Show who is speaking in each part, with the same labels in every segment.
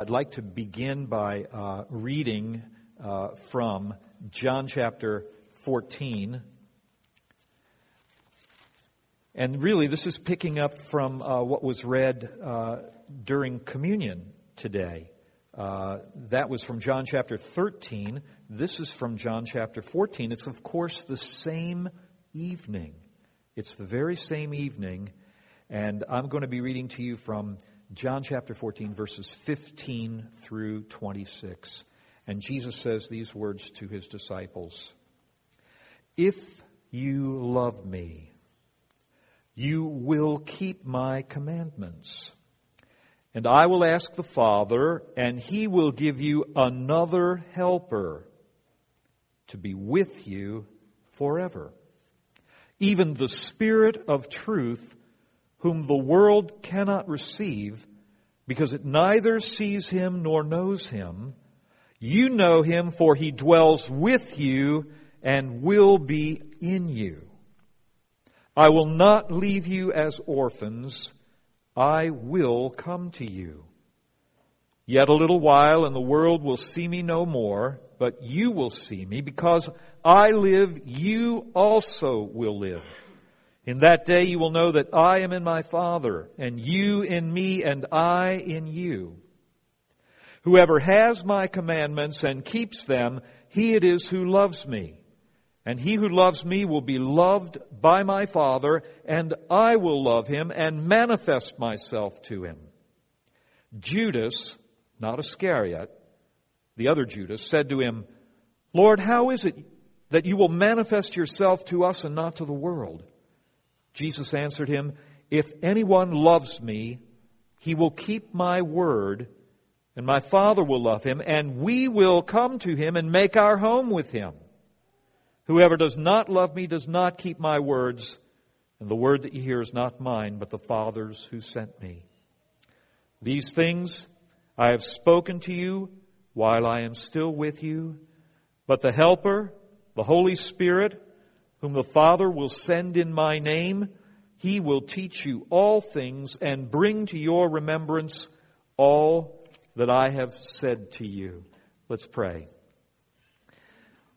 Speaker 1: I'd like to begin by uh, reading uh, from John chapter 14. And really, this is picking up from uh, what was read uh, during communion today. Uh, that was from John chapter 13. This is from John chapter 14. It's, of course, the same evening. It's the very same evening. And I'm going to be reading to you from John chapter 14, verses 15 through 26. And Jesus says these words to his disciples If you love me, you will keep my commandments. And I will ask the Father, and he will give you another helper to be with you forever. Even the Spirit of truth whom the world cannot receive because it neither sees him nor knows him. You know him for he dwells with you and will be in you. I will not leave you as orphans. I will come to you. Yet a little while and the world will see me no more, but you will see me because I live, you also will live. In that day you will know that I am in my Father, and you in me, and I in you. Whoever has my commandments and keeps them, he it is who loves me. And he who loves me will be loved by my Father, and I will love him and manifest myself to him. Judas, not Iscariot, the other Judas, said to him, Lord, how is it that you will manifest yourself to us and not to the world? Jesus answered him, If anyone loves me, he will keep my word, and my Father will love him, and we will come to him and make our home with him. Whoever does not love me does not keep my words, and the word that you hear is not mine, but the Father's who sent me. These things I have spoken to you while I am still with you, but the Helper, the Holy Spirit, whom the Father will send in my name, he will teach you all things and bring to your remembrance all that I have said to you. Let's pray.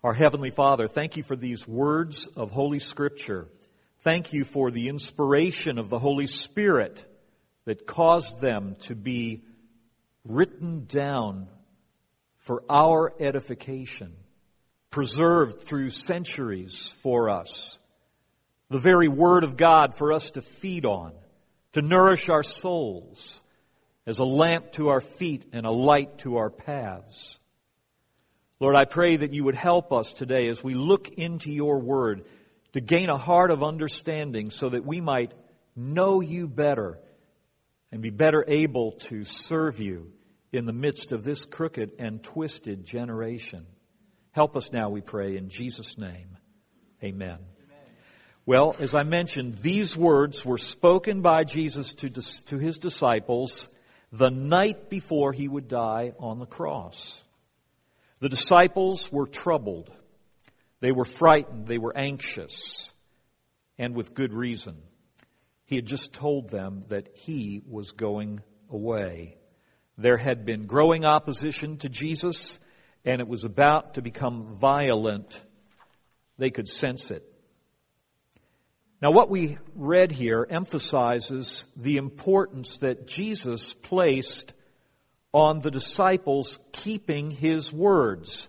Speaker 1: Our Heavenly Father, thank you for these words of Holy Scripture. Thank you for the inspiration of the Holy Spirit that caused them to be written down for our edification preserved through centuries for us. The very Word of God for us to feed on, to nourish our souls as a lamp to our feet and a light to our paths. Lord, I pray that you would help us today as we look into your Word to gain a heart of understanding so that we might know you better and be better able to serve you in the midst of this crooked and twisted generation. Help us now, we pray, in Jesus' name. Amen. Well, as I mentioned, these words were spoken by Jesus to, to his disciples the night before he would die on the cross. The disciples were troubled. They were frightened. They were anxious. And with good reason. He had just told them that he was going away. There had been growing opposition to Jesus and it was about to become violent. They could sense it. Now, what we read here emphasizes the importance that Jesus placed on the disciples keeping his words.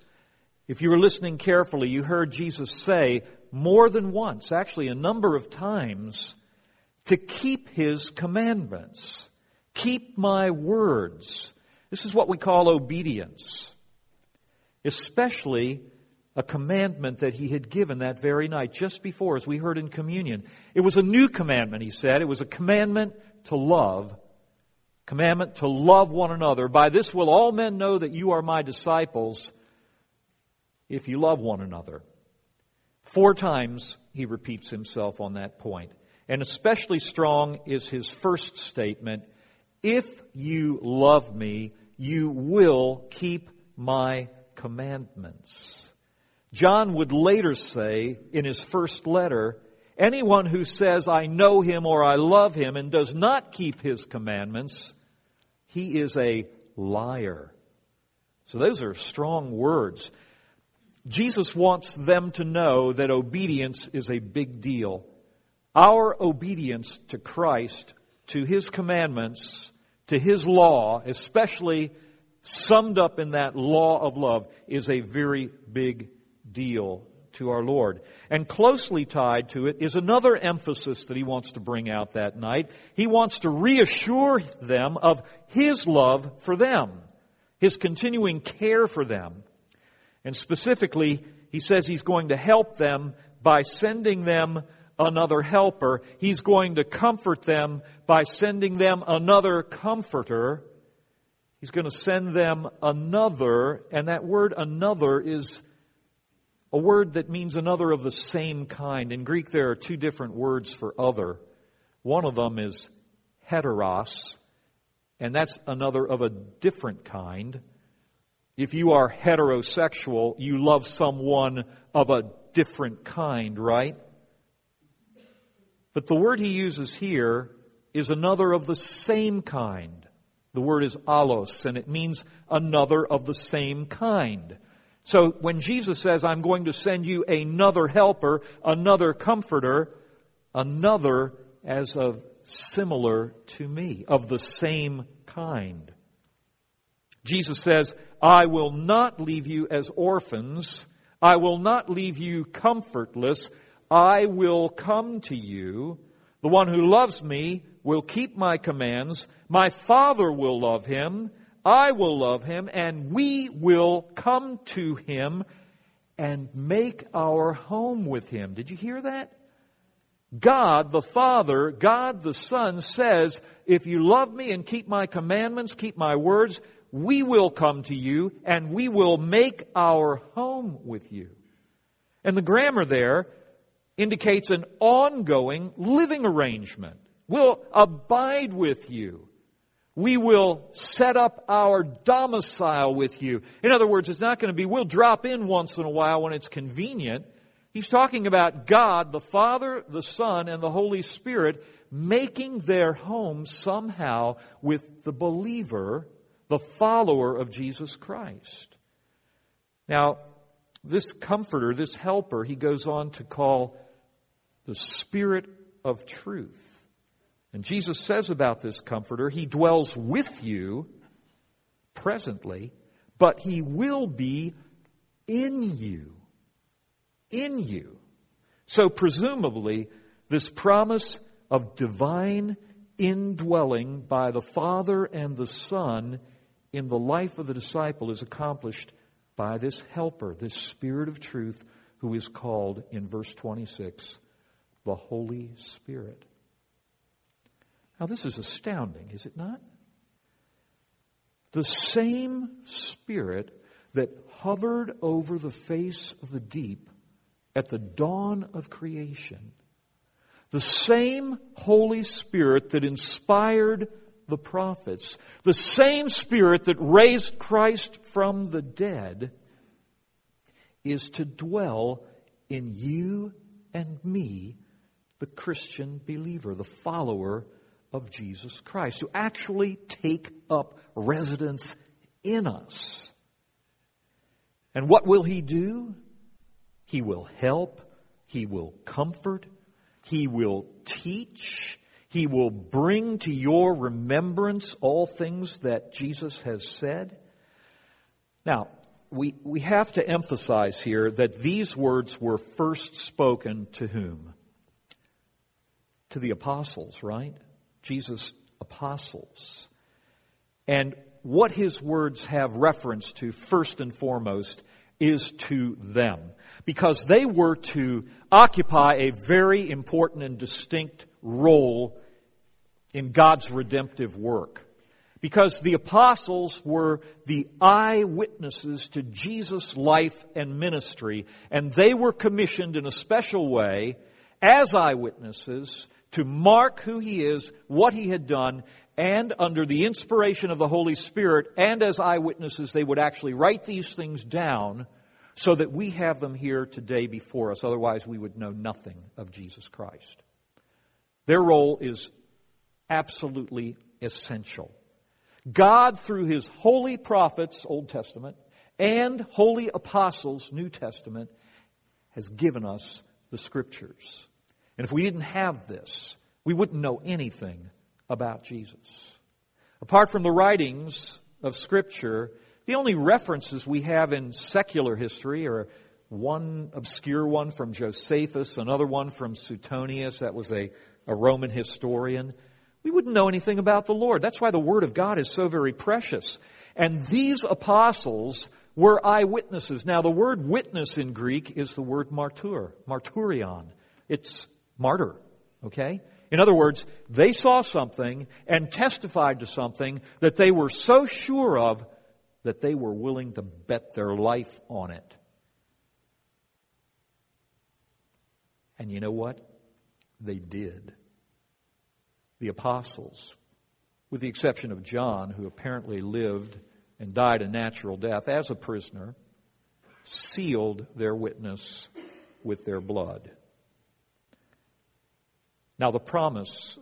Speaker 1: If you were listening carefully, you heard Jesus say more than once, actually a number of times, to keep his commandments. Keep my words. This is what we call obedience especially a commandment that he had given that very night, just before, as we heard in communion. It was a new commandment, he said. It was a commandment to love. Commandment to love one another. By this will all men know that you are my disciples if you love one another. Four times he repeats himself on that point. And especially strong is his first statement If you love me, you will keep my commandments. John would later say in his first letter, anyone who says, I know him or I love him and does not keep his commandments, he is a liar. So those are strong words. Jesus wants them to know that obedience is a big deal. Our obedience to Christ, to His commandments, to His law, especially summed up in that law of love, is a very big deal to our Lord. And closely tied to it is another emphasis that he wants to bring out that night. He wants to reassure them of his love for them, his continuing care for them. And specifically, he says he's going to help them by sending them another helper. He's going to comfort them by sending them another comforter. He's going to send them another, and that word another is a word that means another of the same kind. In Greek, there are two different words for other. One of them is heteros, and that's another of a different kind. If you are heterosexual, you love someone of a different kind, right? But the word he uses here is another of the same kind. The word is allos, and it means another of the same kind. So when Jesus says, I'm going to send you another helper, another comforter, another as of similar to me, of the same kind. Jesus says, I will not leave you as orphans. I will not leave you comfortless. I will come to you. The one who loves me will keep my commands. My Father will love him I will love him, and we will come to him and make our home with him. Did you hear that? God the Father, God the Son says, if you love me and keep my commandments, keep my words, we will come to you and we will make our home with you. And the grammar there indicates an ongoing living arrangement. We'll abide with you. We will set up our domicile with you. In other words, it's not going to be, we'll drop in once in a while when it's convenient. He's talking about God, the Father, the Son, and the Holy Spirit making their home somehow with the believer, the follower of Jesus Christ. Now, this comforter, this helper, he goes on to call the Spirit of truth. And Jesus says about this comforter, he dwells with you presently, but he will be in you. In you. So presumably, this promise of divine indwelling by the Father and the Son in the life of the disciple is accomplished by this helper, this Spirit of truth, who is called in verse 26 the Holy Spirit. Now, this is astounding, is it not? The same Spirit that hovered over the face of the deep at the dawn of creation, the same Holy Spirit that inspired the prophets, the same Spirit that raised Christ from the dead, is to dwell in you and me, the Christian believer, the follower of Jesus Christ, to actually take up residence in us. And what will He do? He will help, He will comfort, He will teach, He will bring to your remembrance all things that Jesus has said. Now, we, we have to emphasize here that these words were first spoken to whom? To the apostles, right? Jesus' apostles. And what his words have reference to, first and foremost, is to them. Because they were to occupy a very important and distinct role in God's redemptive work. Because the apostles were the eyewitnesses to Jesus' life and ministry, and they were commissioned in a special way as eyewitnesses to mark who he is, what he had done, and under the inspiration of the Holy Spirit and as eyewitnesses, they would actually write these things down so that we have them here today before us. Otherwise, we would know nothing of Jesus Christ. Their role is absolutely essential. God, through his holy prophets, Old Testament, and holy apostles, New Testament, has given us the scriptures. And if we didn't have this, we wouldn't know anything about Jesus. Apart from the writings of Scripture, the only references we have in secular history are one obscure one from Josephus, another one from Suetonius, that was a, a Roman historian. We wouldn't know anything about the Lord. That's why the Word of God is so very precious. And these apostles were eyewitnesses. Now, the word witness in Greek is the word martyr, marturion. It's martyr, okay? In other words, they saw something and testified to something that they were so sure of that they were willing to bet their life on it. And you know what? They did. The apostles, with the exception of John, who apparently lived and died a natural death as a prisoner, sealed their witness with their blood. Now, the promise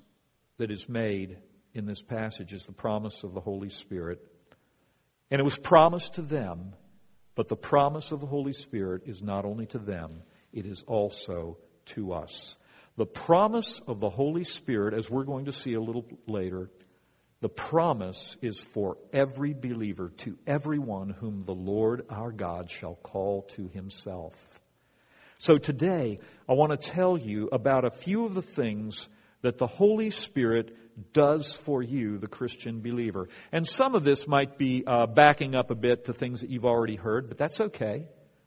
Speaker 1: that is made in this passage is the promise of the Holy Spirit. And it was promised to them, but the promise of the Holy Spirit is not only to them, it is also to us. The promise of the Holy Spirit, as we're going to see a little later, the promise is for every believer, to everyone whom the Lord our God shall call to himself. So today, I want to tell you about a few of the things that the Holy Spirit does for you, the Christian believer. And some of this might be uh, backing up a bit to things that you've already heard, but that's okay.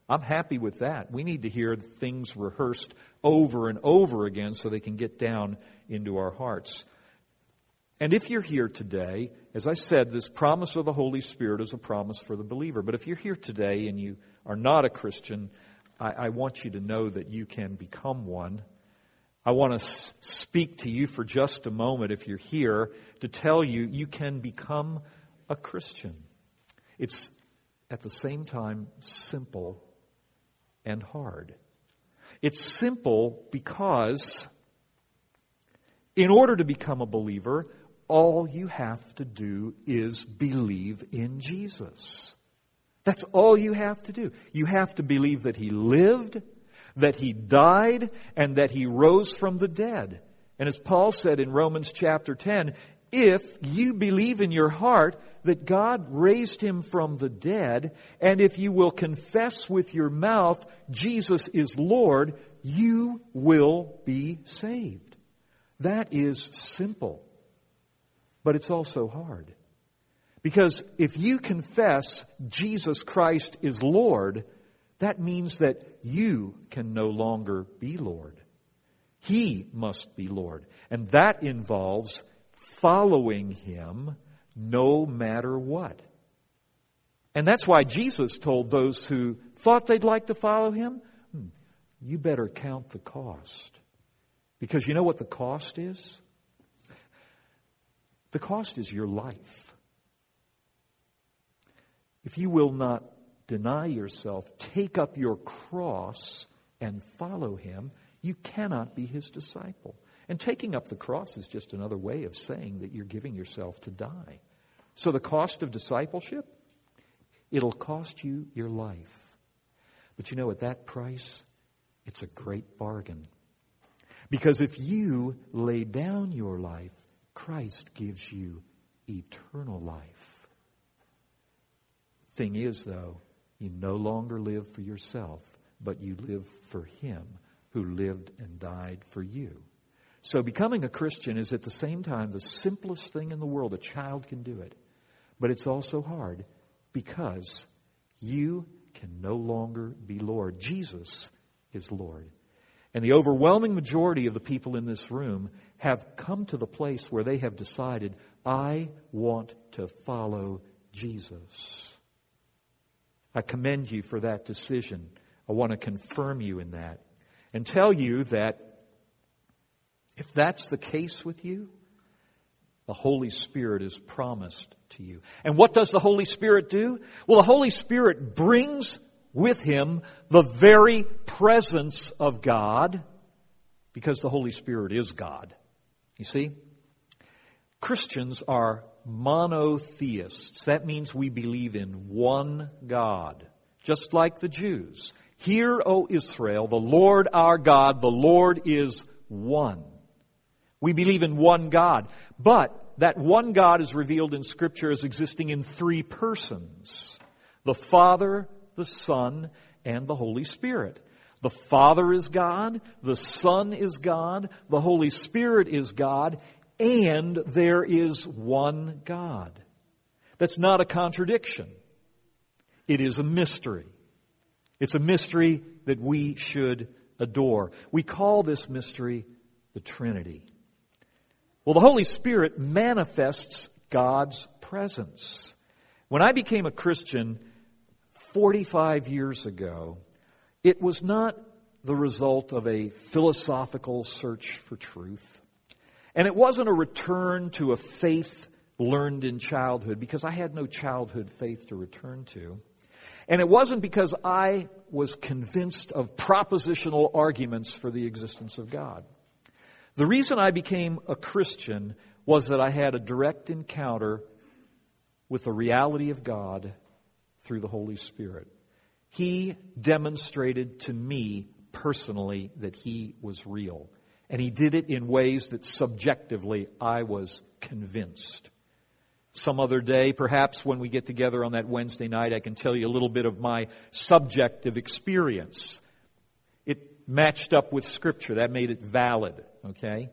Speaker 1: I'm happy with that. We need to hear things rehearsed over and over again so they can get down into our hearts. And if you're here today, as I said, this promise of the Holy Spirit is a promise for the believer. But if you're here today and you are not a Christian, I, I want you to know that you can become one. I want to speak to you for just a moment, if you're here, to tell you you can become a Christian. It's at the same time simple and hard. It's simple because in order to become a believer, all you have to do is believe in Jesus. That's all you have to do. You have to believe that He lived, that He died, and that He rose from the dead. And as Paul said in Romans chapter 10, if you believe in your heart that God raised Him from the dead, and if you will confess with your mouth Jesus is Lord, you will be saved. That is simple. But it's also hard. Because if you confess Jesus Christ is Lord, that means that you can no longer be Lord. He must be Lord. And that involves following Him no matter what. And that's why Jesus told those who thought they'd like to follow Him, hmm, you better count the cost. Because you know what the cost is? The cost is your life. If you will not deny yourself, take up your cross, and follow him, you cannot be his disciple. And taking up the cross is just another way of saying that you're giving yourself to die. So the cost of discipleship, it'll cost you your life. But you know, at that price, it's a great bargain. Because if you lay down your life Christ gives you eternal life. Thing is, though, you no longer live for yourself, but you live for Him who lived and died for you. So becoming a Christian is at the same time the simplest thing in the world. A child can do it. But it's also hard because you can no longer be Lord. Jesus is Lord. And the overwhelming majority of the people in this room have come to the place where they have decided, I want to follow Jesus. I commend you for that decision. I want to confirm you in that and tell you that if that's the case with you, the Holy Spirit is promised to you. And what does the Holy Spirit do? Well, the Holy Spirit brings with him the very presence of God because the Holy Spirit is God. You see? Christians are monotheists. That means we believe in one God, just like the Jews. Hear, O Israel, the Lord our God, the Lord is one. We believe in one God. But that one God is revealed in Scripture as existing in three persons. The Father, the Son, and the Holy Spirit. The Father is God, the Son is God, the Holy Spirit is God, and there is one God. That's not a contradiction. It is a mystery. It's a mystery that we should adore. We call this mystery the Trinity. Well, the Holy Spirit manifests God's presence. When I became a Christian 45 years ago, it was not the result of a philosophical search for truth. And it wasn't a return to a faith learned in childhood because I had no childhood faith to return to. And it wasn't because I was convinced of propositional arguments for the existence of God. The reason I became a Christian was that I had a direct encounter with the reality of God through the Holy Spirit. He demonstrated to me personally that He was real. And He did it in ways that subjectively I was convinced. Some other day, perhaps when we get together on that Wednesday night, I can tell you a little bit of my subjective experience. It matched up with Scripture. That made it valid, okay?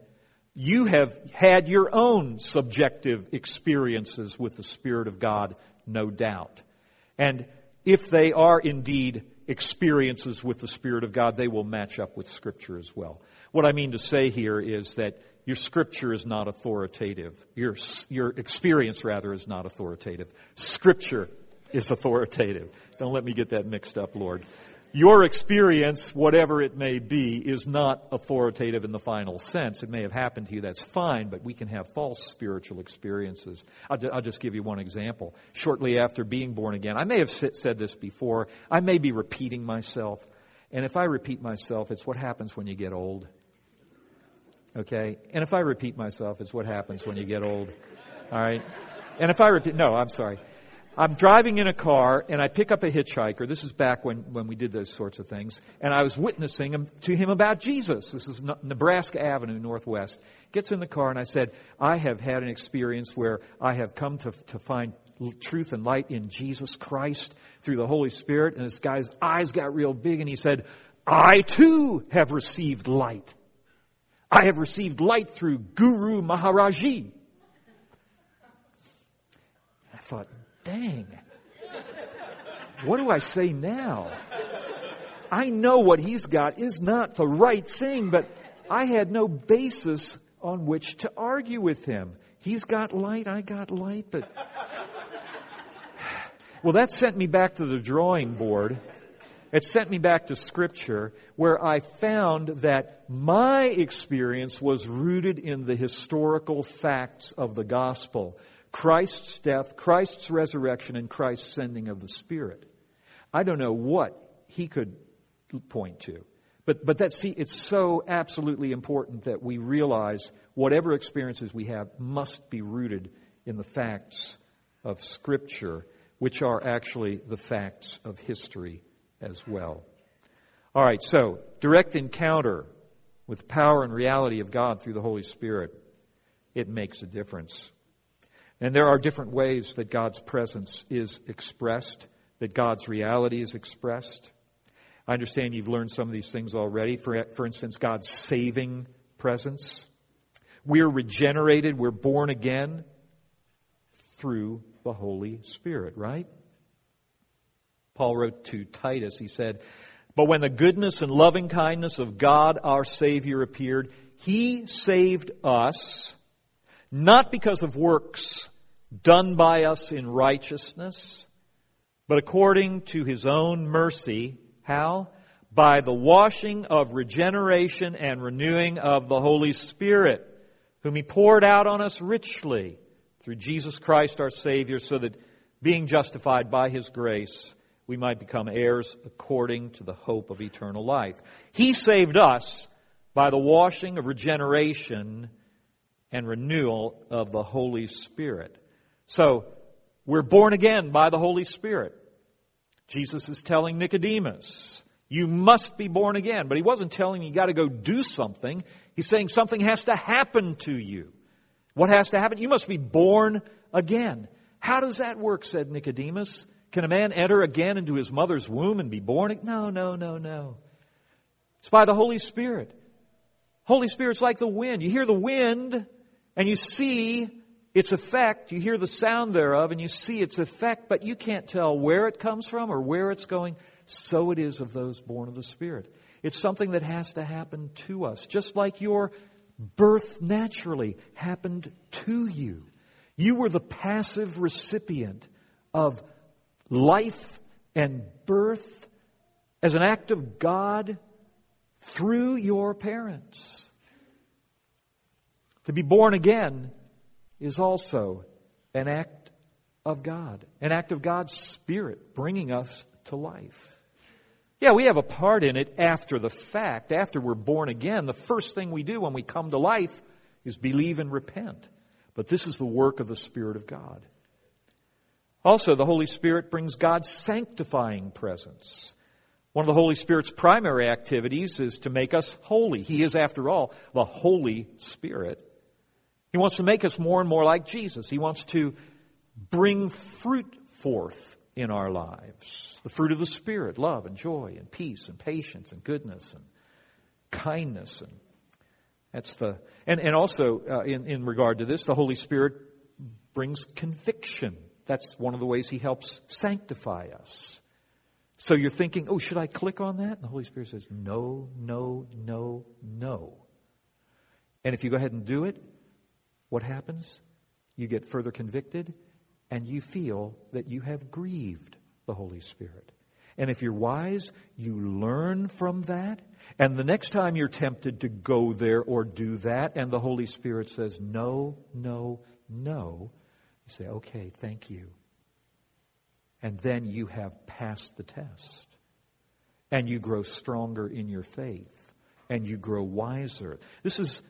Speaker 1: You have had your own subjective experiences with the Spirit of God, no doubt. And if they are indeed experiences with the Spirit of God, they will match up with Scripture as well. What I mean to say here is that your scripture is not authoritative. Your, your experience, rather, is not authoritative. Scripture is authoritative. Don't let me get that mixed up, Lord. Your experience, whatever it may be, is not authoritative in the final sense. It may have happened to you, that's fine, but we can have false spiritual experiences. I'll, I'll just give you one example. Shortly after being born again, I may have said this before, I may be repeating myself, and if I repeat myself, it's what happens when you get old. Okay? And if I repeat myself, it's what happens when you get old. All right? And if I repeat, no, I'm sorry. I'm driving in a car and I pick up a hitchhiker. This is back when, when we did those sorts of things. And I was witnessing him, to him about Jesus. This is Nebraska Avenue, Northwest. Gets in the car and I said, I have had an experience where I have come to, to find truth and light in Jesus Christ through the Holy Spirit. And this guy's eyes got real big and he said, I too have received light. I have received light through Guru Maharaji. I thought, dang, what do I say now? I know what he's got is not the right thing, but I had no basis on which to argue with him. He's got light, I got light, but. Well, that sent me back to the drawing board. It sent me back to Scripture where I found that my experience was rooted in the historical facts of the gospel Christ's death, Christ's resurrection, and Christ's sending of the Spirit. I don't know what he could point to. But, but that, see, it's so absolutely important that we realize whatever experiences we have must be rooted in the facts of Scripture, which are actually the facts of history as well. All right, so direct encounter with the power and reality of God through the Holy Spirit, it makes a difference. And there are different ways that God's presence is expressed, that God's reality is expressed. I understand you've learned some of these things already. For, for instance, God's saving presence. We're regenerated, we're born again through the Holy Spirit, right? Paul wrote to Titus, he said, But when the goodness and loving kindness of God our Savior appeared, He saved us, not because of works done by us in righteousness, but according to His own mercy. How? By the washing of regeneration and renewing of the Holy Spirit, whom He poured out on us richly through Jesus Christ our Savior, so that being justified by His grace, we might become heirs according to the hope of eternal life. He saved us by the washing of regeneration and renewal of the Holy Spirit. So, we're born again by the Holy Spirit. Jesus is telling Nicodemus, you must be born again. But he wasn't telling you you got to go do something. He's saying something has to happen to you. What has to happen? You must be born again. How does that work? said Nicodemus. Can a man enter again into his mother's womb and be born? No, no, no, no. It's by the Holy Spirit. Holy Spirit's like the wind. You hear the wind and you see its effect. You hear the sound thereof and you see its effect, but you can't tell where it comes from or where it's going. So it is of those born of the Spirit. It's something that has to happen to us, just like your birth naturally happened to you. You were the passive recipient of life and birth as an act of God through your parents. To be born again is also an act of God, an act of God's Spirit bringing us to life. Yeah, we have a part in it after the fact, after we're born again. The first thing we do when we come to life is believe and repent. But this is the work of the Spirit of God. Also, the Holy Spirit brings God's sanctifying presence. One of the Holy Spirit's primary activities is to make us holy. He is, after all, the Holy Spirit. He wants to make us more and more like Jesus. He wants to bring fruit forth in our lives. The fruit of the Spirit, love and joy and peace and patience and goodness and kindness. And that's the, and, and also uh, in, in regard to this, the Holy Spirit brings conviction. That's one of the ways He helps sanctify us. So you're thinking, oh, should I click on that? And the Holy Spirit says, no, no, no, no. And if you go ahead and do it, what happens? You get further convicted and you feel that you have grieved the Holy Spirit. And if you're wise, you learn from that. And the next time you're tempted to go there or do that, and the Holy Spirit says, no, no, no, you say, okay, thank you. And then you have passed the test. And you grow stronger in your faith. And you grow wiser. This is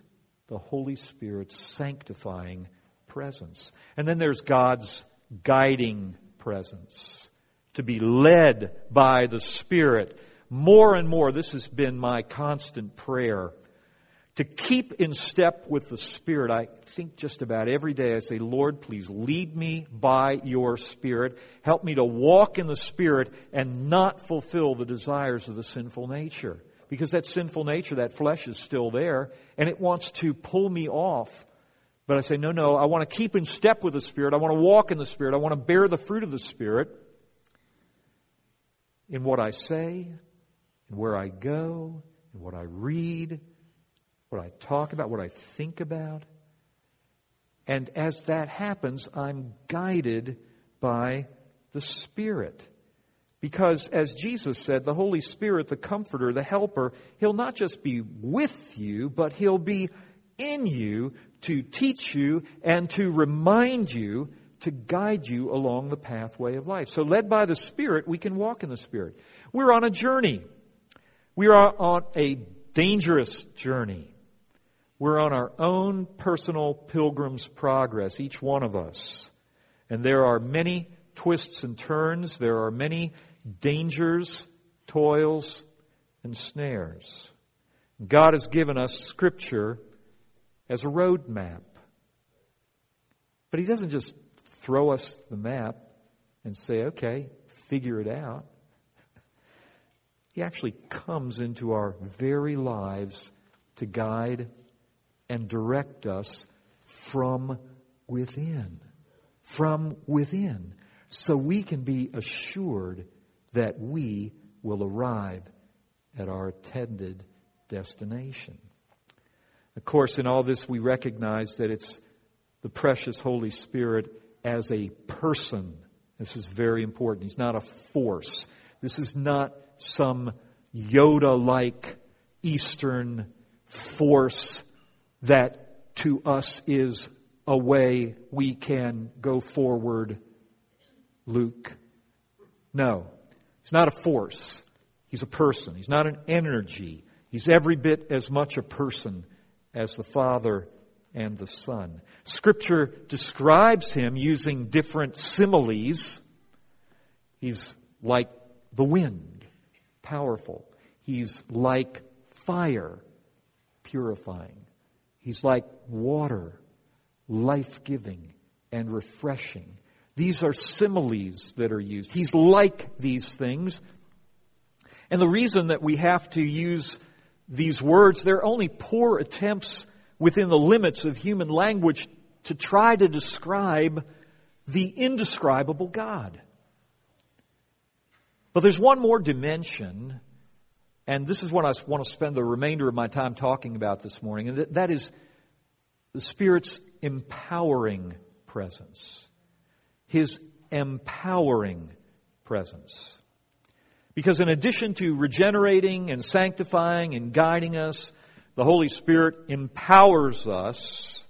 Speaker 1: the Holy Spirit's sanctifying presence. And then there's God's guiding presence. To be led by the Spirit. More and more, this has been my constant prayer. To keep in step with the Spirit, I think just about every day I say, Lord, please lead me by your Spirit. Help me to walk in the Spirit and not fulfill the desires of the sinful nature because that sinful nature, that flesh is still there, and it wants to pull me off. But I say, no, no, I want to keep in step with the Spirit. I want to walk in the Spirit. I want to bear the fruit of the Spirit in what I say, in where I go, in what I read, what I talk about, what I think about. And as that happens, I'm guided by the Spirit. Because as Jesus said, the Holy Spirit, the Comforter, the Helper, He'll not just be with you, but He'll be in you to teach you and to remind you to guide you along the pathway of life. So led by the Spirit, we can walk in the Spirit. We're on a journey. We are on a dangerous journey. We're on our own personal pilgrim's progress, each one of us. And there are many twists and turns. There are many dangers, toils, and snares. God has given us Scripture as a road map. But He doesn't just throw us the map and say, okay, figure it out. He actually comes into our very lives to guide and direct us from within. From within. So we can be assured that we will arrive at our intended destination. Of course, in all this, we recognize that it's the precious Holy Spirit as a person. This is very important. He's not a force. This is not some Yoda like Eastern force that to us is a way we can go forward, Luke. No. He's not a force. He's a person. He's not an energy. He's every bit as much a person as the Father and the Son. Scripture describes him using different similes. He's like the wind, powerful. He's like fire, purifying. He's like water, life giving and refreshing. These are similes that are used. He's like these things. And the reason that we have to use these words, they're only poor attempts within the limits of human language to try to describe the indescribable God. But there's one more dimension, and this is what I want to spend the remainder of my time talking about this morning, and that is the Spirit's empowering presence. His empowering presence. Because in addition to regenerating and sanctifying and guiding us, the Holy Spirit empowers us.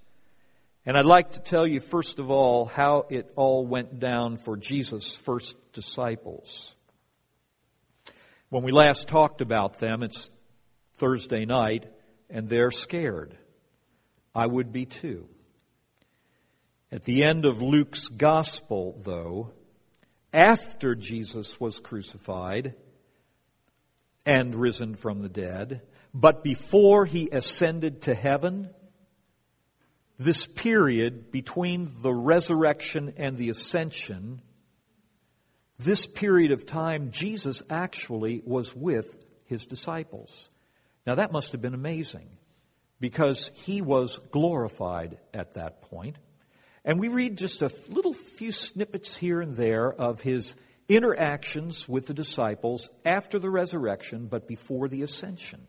Speaker 1: And I'd like to tell you, first of all, how it all went down for Jesus' first disciples. When we last talked about them, it's Thursday night, and they're scared. I would be too. At the end of Luke's gospel, though, after Jesus was crucified and risen from the dead, but before he ascended to heaven, this period between the resurrection and the ascension, this period of time, Jesus actually was with his disciples. Now that must have been amazing because he was glorified at that point. And we read just a little few snippets here and there of his interactions with the disciples after the resurrection, but before the ascension.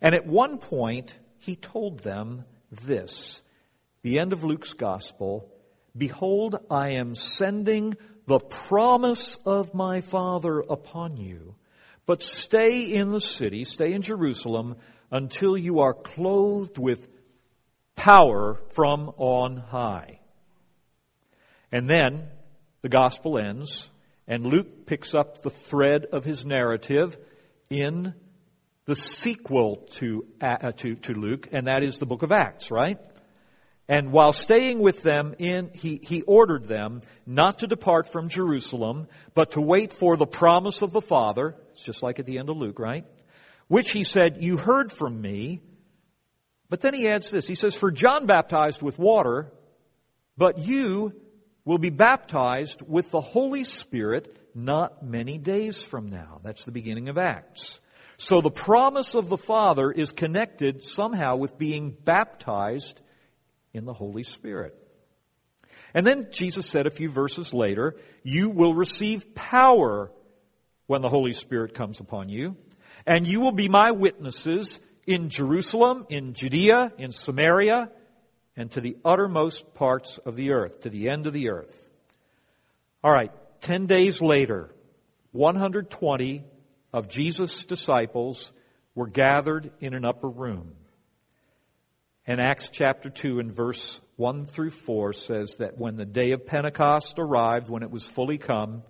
Speaker 1: And at one point, he told them this the end of Luke's gospel Behold, I am sending the promise of my Father upon you, but stay in the city, stay in Jerusalem, until you are clothed with power from on high. And then the gospel ends, and Luke picks up the thread of his narrative in the sequel to, uh, to, to Luke, and that is the book of Acts, right? And while staying with them in, he, he ordered them not to depart from Jerusalem, but to wait for the promise of the Father. It's just like at the end of Luke, right? Which he said, you heard from me, but then he adds this. He says, For John baptized with water, but you will be baptized with the Holy Spirit not many days from now. That's the beginning of Acts. So the promise of the Father is connected somehow with being baptized in the Holy Spirit. And then Jesus said a few verses later, You will receive power when the Holy Spirit comes upon you, and you will be my witnesses in Jerusalem, in Judea, in Samaria, and to the uttermost parts of the earth, to the end of the earth. All right, 10 days later, 120 of Jesus' disciples were gathered in an upper room. And Acts chapter 2 and verse 1 through 4 says that when the day of Pentecost arrived, when it was fully come,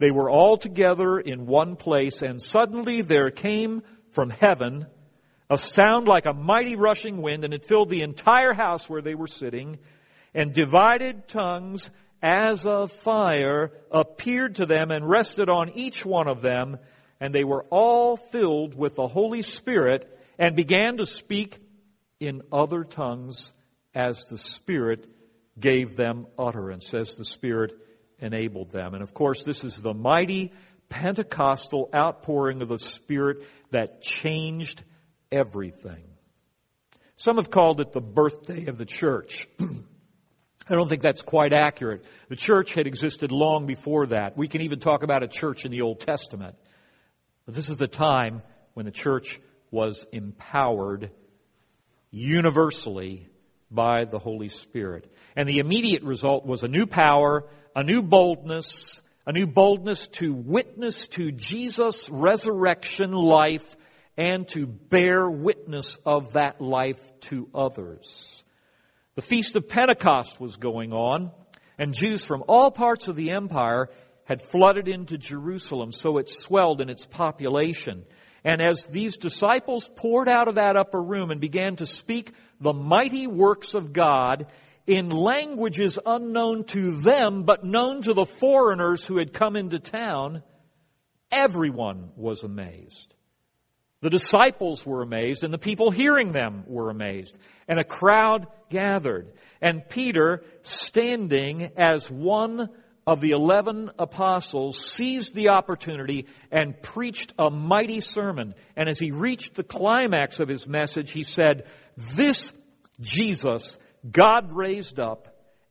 Speaker 1: they were all together in one place, and suddenly there came from heaven a sound like a mighty rushing wind, and it filled the entire house where they were sitting, and divided tongues as of fire appeared to them and rested on each one of them, and they were all filled with the Holy Spirit and began to speak in other tongues as the Spirit gave them utterance, as the Spirit enabled them. And of course, this is the mighty Pentecostal outpouring of the Spirit that changed everything. Some have called it the birthday of the church. I don't think that's quite accurate. The church had existed long before that. We can even talk about a church in the Old Testament. But this is the time when the church was empowered universally by the Holy Spirit. And the immediate result was a new power, a new boldness, a new boldness to witness to Jesus' resurrection life and to bear witness of that life to others. The Feast of Pentecost was going on, and Jews from all parts of the empire had flooded into Jerusalem, so it swelled in its population. And as these disciples poured out of that upper room and began to speak the mighty works of God in languages unknown to them, but known to the foreigners who had come into town, everyone was amazed. The disciples were amazed, and the people hearing them were amazed. And a crowd gathered. And Peter, standing as one of the eleven apostles seized the opportunity and preached a mighty sermon. And as he reached the climax of his message, he said, This Jesus God raised up,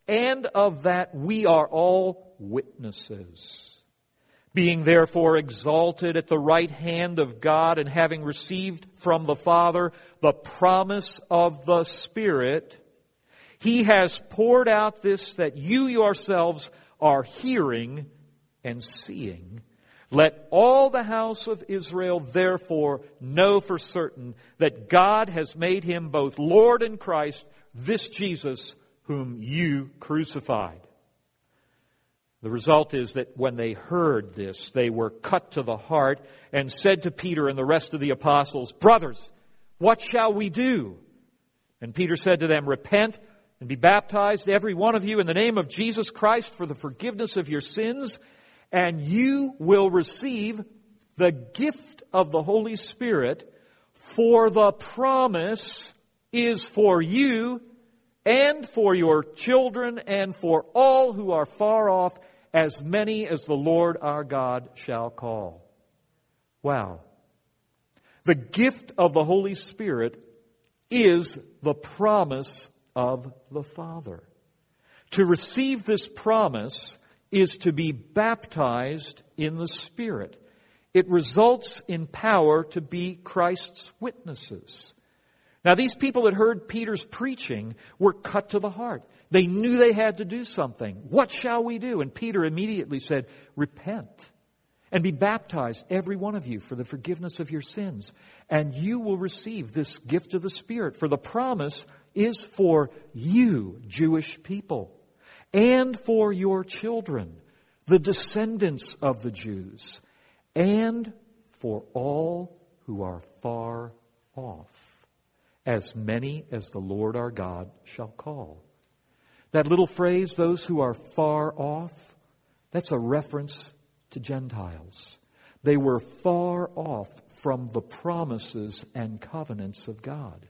Speaker 1: and of that we are all witnesses. Being therefore exalted at the right hand of God and having received from the Father the promise of the Spirit, he has poured out this that you yourselves are hearing and seeing. Let all the house of Israel therefore know for certain that God has made him both Lord and Christ, this Jesus whom you crucified. The result is that when they heard this, they were cut to the heart and said to Peter and the rest of the apostles, Brothers, what shall we do? And Peter said to them, Repent and be baptized, every one of you, in the name of Jesus Christ for the forgiveness of your sins, and you will receive the gift of the Holy Spirit, for the promise is for you and for your children and for all who are far off, as many as the Lord our God shall call. Wow. The gift of the Holy Spirit is the promise of the Father. To receive this promise is to be baptized in the Spirit. It results in power to be Christ's witnesses. Now, these people that heard Peter's preaching were cut to the heart. They knew they had to do something. What shall we do? And Peter immediately said, Repent and be baptized, every one of you, for the forgiveness of your sins. And you will receive this gift of the Spirit. For the promise is for you, Jewish people, and for your children, the descendants of the Jews, and for all who are far off, as many as the Lord our God shall call. That little phrase, those who are far off, that's a reference to Gentiles. They were far off from the promises and covenants of God.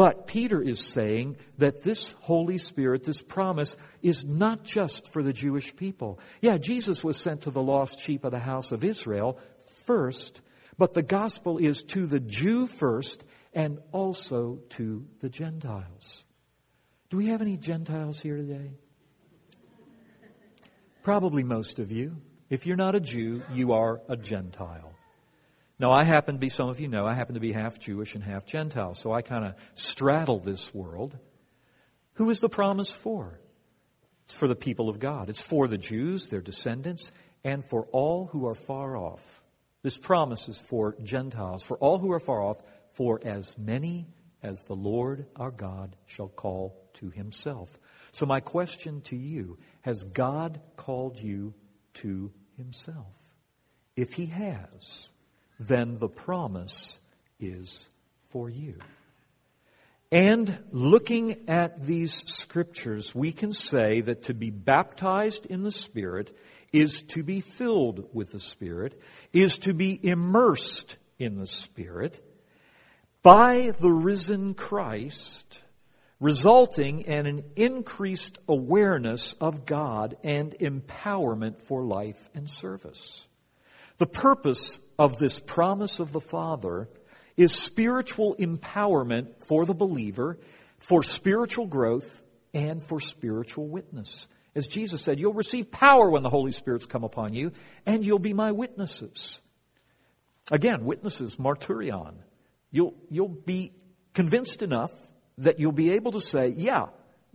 Speaker 1: But Peter is saying that this Holy Spirit, this promise, is not just for the Jewish people. Yeah, Jesus was sent to the lost sheep of the house of Israel first, but the gospel is to the Jew first and also to the Gentiles. Do we have any Gentiles here today? Probably most of you. If you're not a Jew, you are a Gentile. Now, I happen to be, some of you know, I happen to be half Jewish and half Gentile, so I kind of straddle this world. Who is the promise for? It's for the people of God. It's for the Jews, their descendants, and for all who are far off. This promise is for Gentiles, for all who are far off, for as many as the Lord our God shall call to himself. So, my question to you has God called you to himself? If he has, then the promise is for you. And looking at these scriptures, we can say that to be baptized in the Spirit is to be filled with the Spirit, is to be immersed in the Spirit by the risen Christ, resulting in an increased awareness of God and empowerment for life and service. The purpose of this promise of the Father is spiritual empowerment for the believer, for spiritual growth, and for spiritual witness. As Jesus said, you'll receive power when the Holy Spirit's come upon you, and you'll be my witnesses. Again, witnesses, martyrion. You'll, you'll be convinced enough that you'll be able to say, yeah,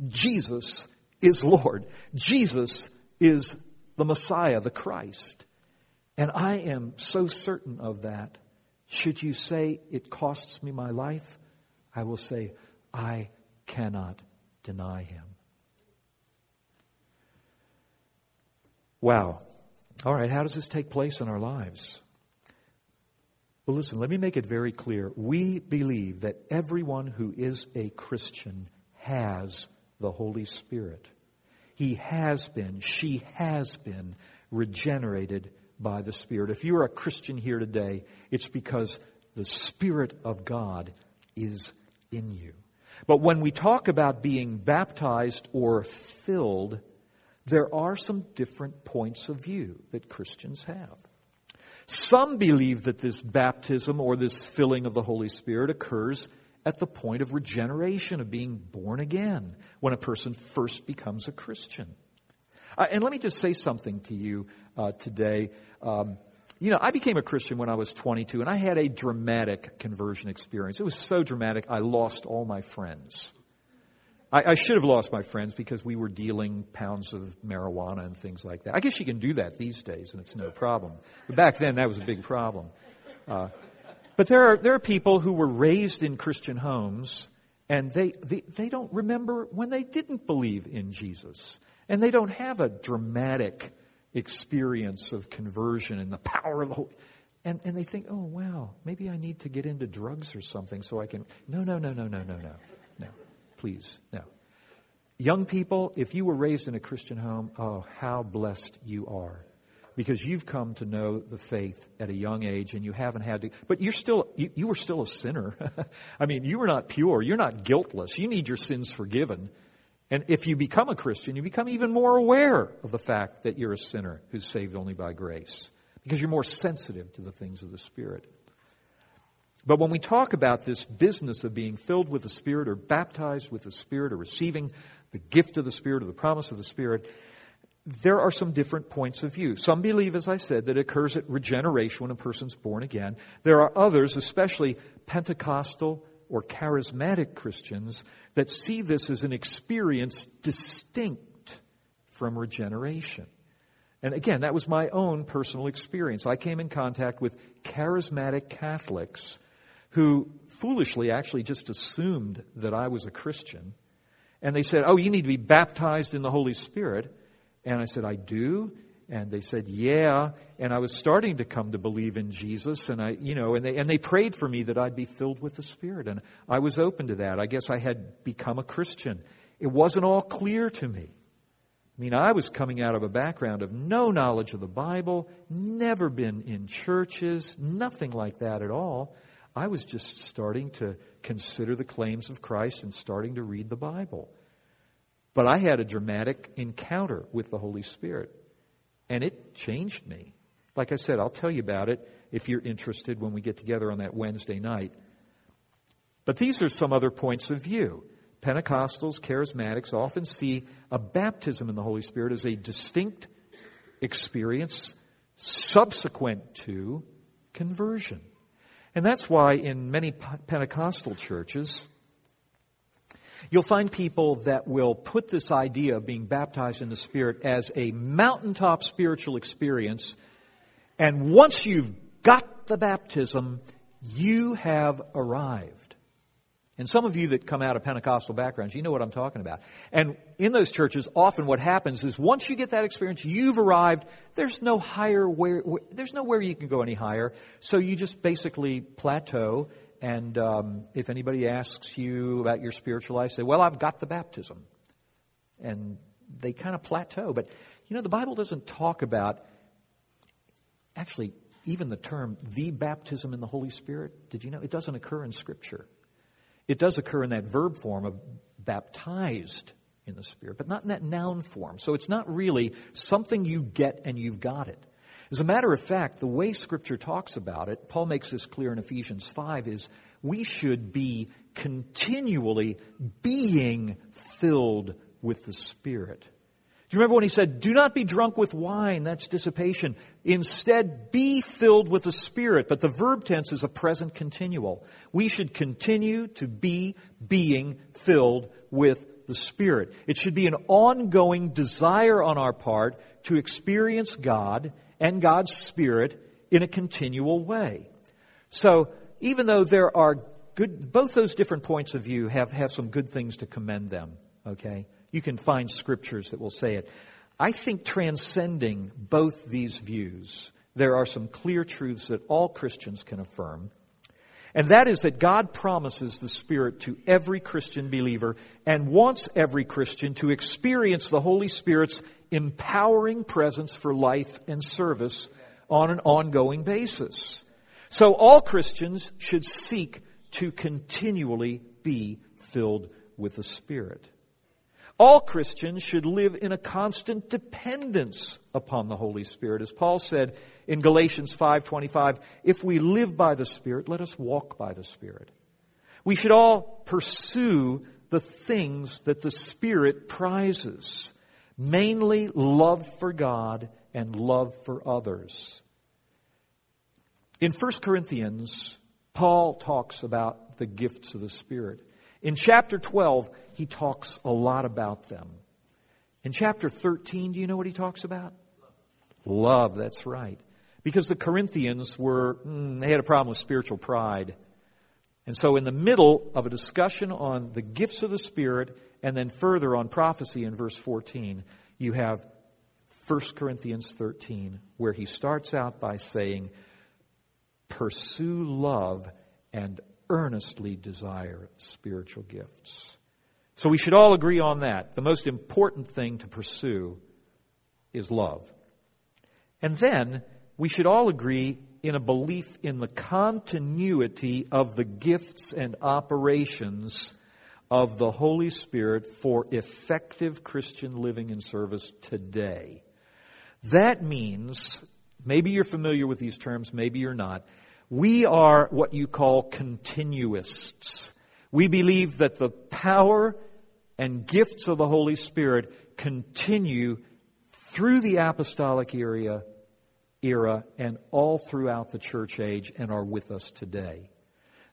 Speaker 1: Jesus is Lord. Jesus is the Messiah, the Christ. And I am so certain of that. Should you say, it costs me my life, I will say, I cannot deny him. Wow. All right, how does this take place in our lives? Well, listen, let me make it very clear. We believe that everyone who is a Christian has the Holy Spirit. He has been, she has been regenerated by the Spirit. If you're a Christian here today, it's because the Spirit of God is in you. But when we talk about being baptized or filled, there are some different points of view that Christians have. Some believe that this baptism or this filling of the Holy Spirit occurs at the point of regeneration, of being born again, when a person first becomes a Christian. Uh, and let me just say something to you uh, today. Um, you know, I became a Christian when I was 22, and I had a dramatic conversion experience. It was so dramatic, I lost all my friends. I, I, should have lost my friends because we were dealing pounds of marijuana and things like that. I guess you can do that these days, and it's no problem. But back then, that was a big problem. Uh, but there are, there are people who were raised in Christian homes, and they, they, they don't remember when they didn't believe in Jesus. And they don't have a dramatic experience of conversion and the power of the Holy. And, and they think, oh, wow, maybe I need to get into drugs or something so I can. No, no, no, no, no, no, no. No. Please, no. Young people, if you were raised in a Christian home, oh, how blessed you are. Because you've come to know the faith at a young age and you haven't had to, but you're still, you, you were still a sinner. I mean, you were not pure. You're not guiltless. You need your sins forgiven. And if you become a Christian, you become even more aware of the fact that you're a sinner who's saved only by grace because you're more sensitive to the things of the Spirit. But when we talk about this business of being filled with the Spirit or baptized with the Spirit or receiving the gift of the Spirit or the promise of the Spirit, there are some different points of view. Some believe, as I said, that it occurs at regeneration when a person's born again. There are others, especially Pentecostal or charismatic Christians, that see this as an experience distinct from regeneration. And again, that was my own personal experience. I came in contact with charismatic Catholics who foolishly actually just assumed that I was a Christian. And they said, Oh, you need to be baptized in the Holy Spirit. And I said, I do. And they said, yeah. And I was starting to come to believe in Jesus. And I, you know, and they, and they prayed for me that I'd be filled with the Spirit. And I was open to that. I guess I had become a Christian. It wasn't all clear to me. I mean, I was coming out of a background of no knowledge of the Bible, never been in churches, nothing like that at all. I was just starting to consider the claims of Christ and starting to read the Bible. But I had a dramatic encounter with the Holy Spirit. And it changed me. Like I said, I'll tell you about it if you're interested when we get together on that Wednesday night. But these are some other points of view. Pentecostals, charismatics often see a baptism in the Holy Spirit as a distinct experience subsequent to conversion. And that's why in many Pentecostal churches, You'll find people that will put this idea of being baptized in the Spirit as a mountaintop spiritual experience. And once you've got the baptism, you have arrived. And some of you that come out of Pentecostal backgrounds, you know what I'm talking about. And in those churches, often what happens is once you get that experience, you've arrived. There's no higher where, there's nowhere you can go any higher. So you just basically plateau and um, if anybody asks you about your spiritual life, say, well, I've got the baptism. And they kind of plateau. But, you know, the Bible doesn't talk about, actually, even the term, the baptism in the Holy Spirit. Did you know? It doesn't occur in Scripture. It does occur in that verb form of baptized in the Spirit, but not in that noun form. So it's not really something you get and you've got it. As a matter of fact, the way Scripture talks about it, Paul makes this clear in Ephesians 5, is we should be continually being filled with the Spirit. Do you remember when he said, Do not be drunk with wine, that's dissipation. Instead, be filled with the Spirit. But the verb tense is a present continual. We should continue to be being filled with the Spirit. It should be an ongoing desire on our part to experience God and God's Spirit in a continual way. So, even though there are good, both those different points of view have, have some good things to commend them, okay? You can find scriptures that will say it. I think transcending both these views, there are some clear truths that all Christians can affirm. And that is that God promises the Spirit to every Christian believer and wants every Christian to experience the Holy Spirit's empowering presence for life and service on an ongoing basis. So all Christians should seek to continually be filled with the Spirit. All Christians should live in a constant dependence upon the Holy Spirit. As Paul said in Galatians 5:25, if we live by the Spirit, let us walk by the Spirit. We should all pursue the things that the Spirit prizes, mainly love for God and love for others. In 1 Corinthians, Paul talks about the gifts of the Spirit. In chapter 12, he talks a lot about them. In chapter 13, do you know what he talks about? Love, that's right. Because the Corinthians were, mm, they had a problem with spiritual pride. And so, in the middle of a discussion on the gifts of the Spirit, and then further on prophecy in verse 14, you have 1 Corinthians 13, where he starts out by saying, Pursue love and earnestly desire spiritual gifts. So we should all agree on that. The most important thing to pursue is love. And then we should all agree in a belief in the continuity of the gifts and operations of the Holy Spirit for effective Christian living and service today. That means, maybe you're familiar with these terms, maybe you're not. We are what you call continuists. We believe that the power and gifts of the Holy Spirit continue through the apostolic era, era and all throughout the church age and are with us today.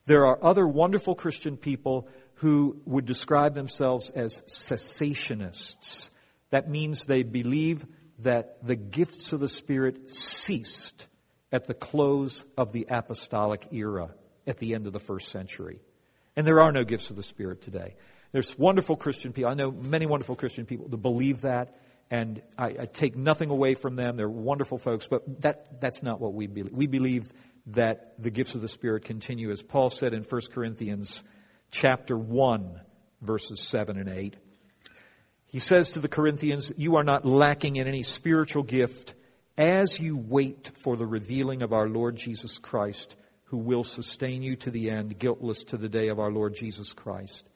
Speaker 1: There are other wonderful Christian people who would describe themselves as cessationists. That means they believe that the gifts of the Spirit ceased at the close of the apostolic era at the end of the first century. And there are no gifts of the Spirit today. There's wonderful Christian people. I know many wonderful Christian people that believe that, and I, I take nothing away from them. They're wonderful folks, but that, that's not what we believe. We believe that the gifts of the Spirit continue, as Paul said in 1 Corinthians chapter 1, verses 7 and 8. He says to the Corinthians, You are not lacking in any spiritual gift as you wait for the revealing of our Lord Jesus Christ, who will sustain you to the end, guiltless to the day of our Lord Jesus Christ.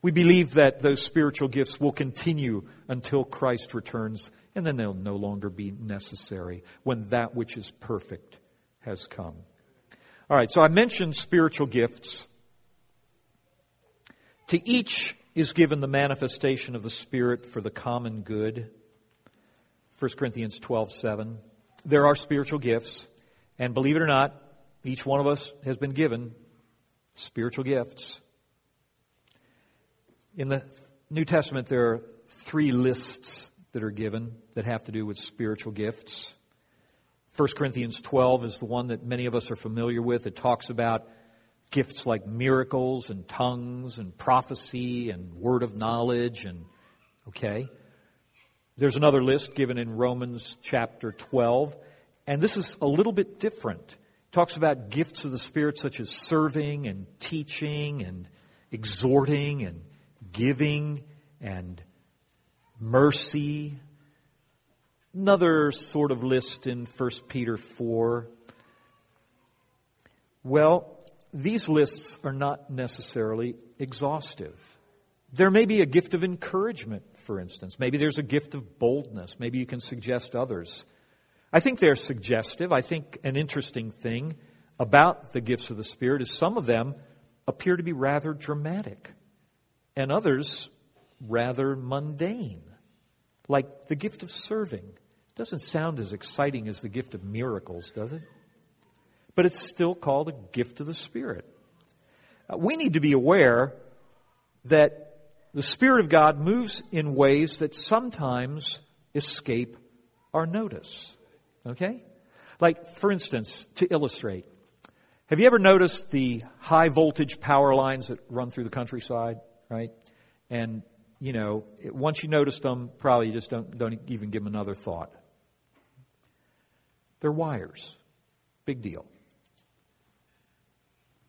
Speaker 1: We believe that those spiritual gifts will continue until Christ returns, and then they'll no longer be necessary when that which is perfect has come. All right, so I mentioned spiritual gifts. To each is given the manifestation of the Spirit for the common good. 1 Corinthians 12, 7. There are spiritual gifts, and believe it or not, each one of us has been given spiritual gifts. In the New Testament, there are three lists that are given that have to do with spiritual gifts. 1 Corinthians 12 is the one that many of us are familiar with. It talks about gifts like miracles and tongues and prophecy and word of knowledge and, okay. There's another list given in Romans chapter 12, and this is a little bit different. It talks about gifts of the Spirit such as serving and teaching and exhorting and giving and mercy. Another sort of list in 1 Peter 4. Well, these lists are not necessarily exhaustive. There may be a gift of encouragement for instance. Maybe there's a gift of boldness. Maybe you can suggest others. I think they're suggestive. I think an interesting thing about the gifts of the Spirit is some of them appear to be rather dramatic, and others rather mundane, like the gift of serving. Doesn't sound as exciting as the gift of miracles, does it? But it's still called a gift of the Spirit. Uh, we need to be aware that the Spirit of God moves in ways that sometimes escape our notice. Okay? Like, for instance, to illustrate, have you ever noticed the high voltage power lines that run through the countryside, right? And, you know, once you notice them, probably you just don't, don't even give them another thought. They're wires. Big deal.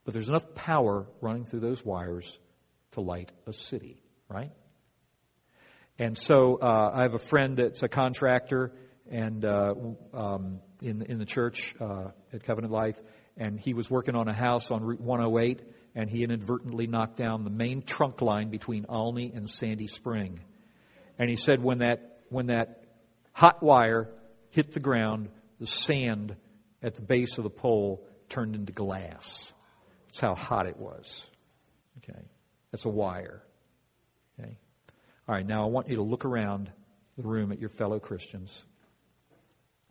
Speaker 1: But there's enough power running through those wires to light a city, right? And so uh, I have a friend that's a contractor and uh, um, in in the church uh, at Covenant Life, and he was working on a house on Route 108, and he inadvertently knocked down the main trunk line between Olney and Sandy Spring. And he said when that when that hot wire hit the ground, the sand at the base of the pole turned into glass. That's how hot it was. Okay, that's a wire. Okay. All right, now I want you to look around the room at your fellow Christians.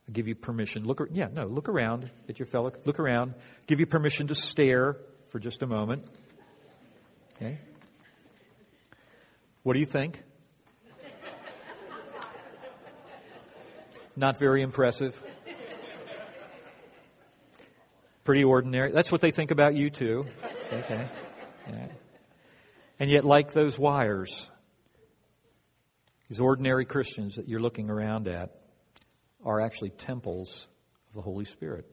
Speaker 1: I give you permission. Look, yeah, no, look around at your fellow. Look around. Give you permission to stare for just a moment. Okay. What do you think? Not very impressive. Pretty ordinary. That's what they think about you too. Okay. Yeah. And yet, like those wires, these ordinary Christians that you're looking around at are actually temples of the Holy Spirit.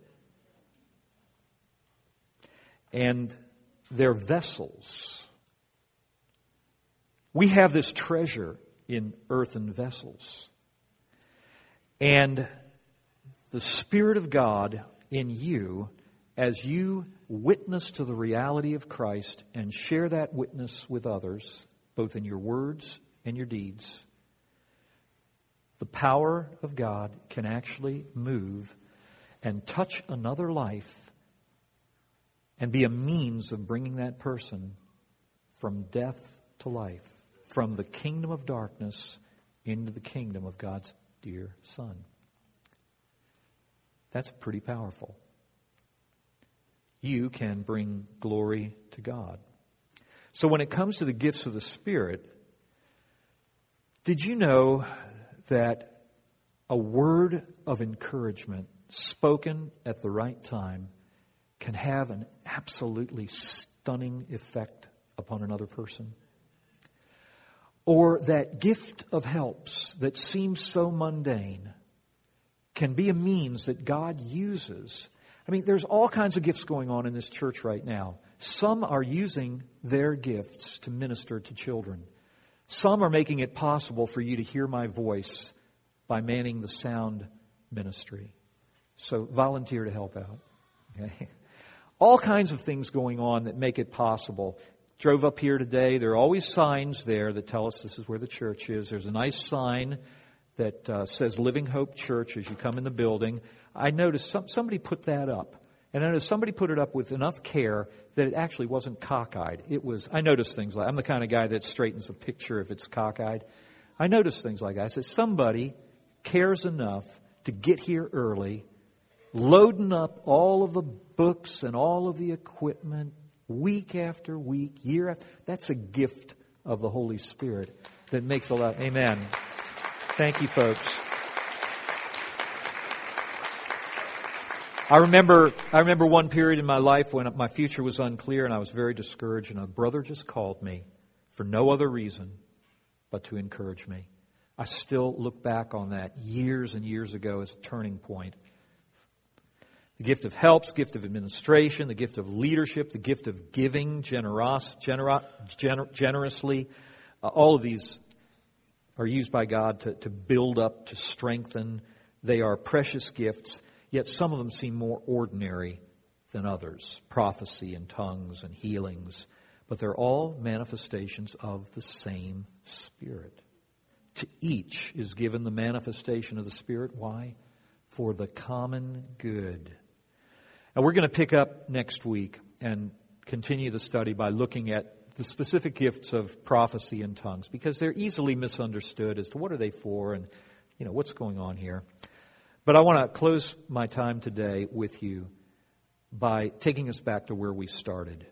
Speaker 1: And they're vessels. We have this treasure in earthen vessels. And the Spirit of God in you, as you witness to the reality of Christ and share that witness with others, both in your words and your deeds, the power of God can actually move and touch another life and be a means of bringing that person from death to life, from the kingdom of darkness into the kingdom of God's dear Son. That's pretty powerful. You can bring glory to God. So when it comes to the gifts of the Spirit, did you know that a word of encouragement spoken at the right time can have an absolutely stunning effect upon another person. Or that gift of helps that seems so mundane can be a means that God uses. I mean, there's all kinds of gifts going on in this church right now. Some are using their gifts to minister to children. Some are making it possible for you to hear my voice by manning the sound ministry. So volunteer to help out. Okay? All kinds of things going on that make it possible. Drove up here today. There are always signs there that tell us this is where the church is. There's a nice sign that uh, says Living Hope Church as you come in the building. I noticed some, somebody put that up. And I noticed somebody put it up with enough care that it actually wasn't cockeyed. It was, I noticed things like, I'm the kind of guy that straightens a picture if it's cockeyed. I noticed things like that. I said, somebody cares enough to get here early, loading up all of the books and all of the equipment week after week, year after. That's a gift of the Holy Spirit that makes a lot. Amen. Thank you, folks. I remember, I remember one period in my life when my future was unclear and I was very discouraged and a brother just called me for no other reason but to encourage me. I still look back on that years and years ago as a turning point. The gift of helps, gift of administration, the gift of leadership, the gift of giving generos, genero, gener, generously. Uh, all of these are used by God to, to build up, to strengthen. They are precious gifts. Yet some of them seem more ordinary than others prophecy and tongues and healings. But they're all manifestations of the same Spirit. To each is given the manifestation of the Spirit. Why? For the common good. And we're going to pick up next week and continue the study by looking at the specific gifts of prophecy and tongues because they're easily misunderstood as to what are they for and you know what's going on here. But I want to close my time today with you by taking us back to where we started.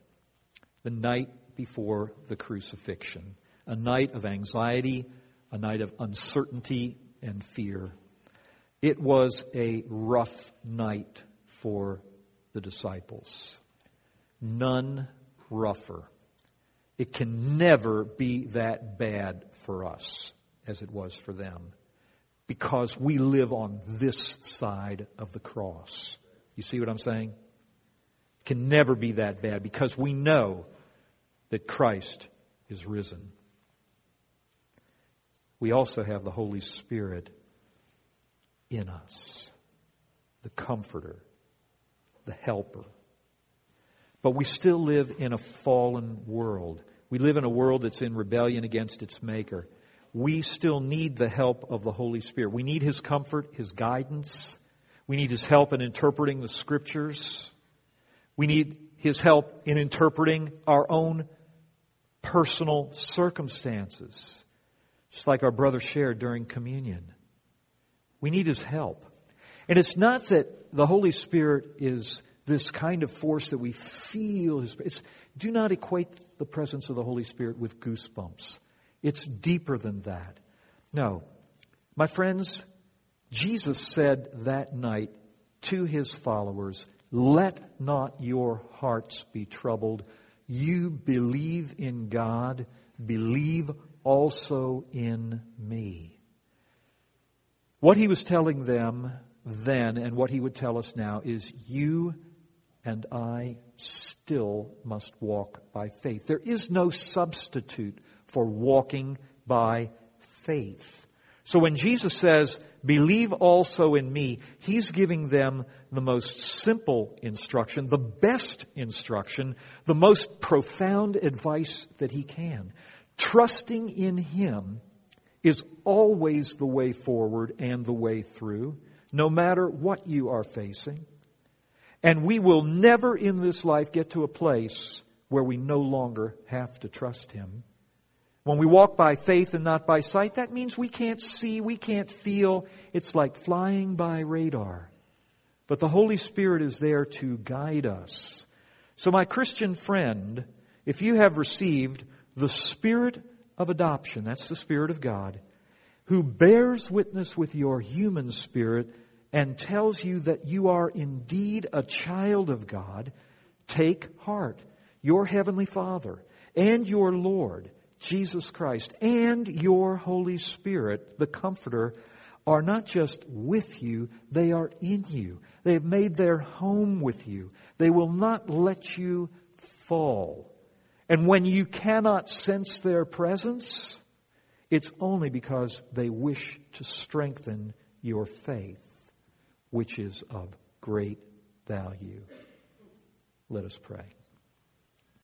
Speaker 1: The night before the crucifixion. A night of anxiety, a night of uncertainty and fear. It was a rough night for the disciples. None rougher. It can never be that bad for us as it was for them because we live on this side of the cross. You see what I'm saying? It can never be that bad because we know that Christ is risen. We also have the Holy Spirit in us, the Comforter, the Helper. But we still live in a fallen world. We live in a world that's in rebellion against its Maker. We still need the help of the Holy Spirit. We need His comfort, His guidance. We need His help in interpreting the Scriptures. We need His help in interpreting our own personal circumstances, just like our brother shared during communion. We need His help. And it's not that the Holy Spirit is this kind of force that we feel. Do not equate the presence of the Holy Spirit with goosebumps. It's deeper than that. No. My friends, Jesus said that night to his followers, Let not your hearts be troubled. You believe in God, believe also in me. What he was telling them then and what he would tell us now is you and I still must walk by faith. There is no substitute for walking by faith. So when Jesus says, believe also in me, he's giving them the most simple instruction, the best instruction, the most profound advice that he can. Trusting in him is always the way forward and the way through, no matter what you are facing. And we will never in this life get to a place where we no longer have to trust him. When we walk by faith and not by sight, that means we can't see, we can't feel. It's like flying by radar. But the Holy Spirit is there to guide us. So, my Christian friend, if you have received the Spirit of adoption, that's the Spirit of God, who bears witness with your human spirit and tells you that you are indeed a child of God, take heart. Your Heavenly Father and your Lord Jesus Christ and your Holy Spirit, the Comforter, are not just with you, they are in you. They have made their home with you. They will not let you fall. And when you cannot sense their presence, it's only because they wish to strengthen your faith, which is of great value. Let us pray.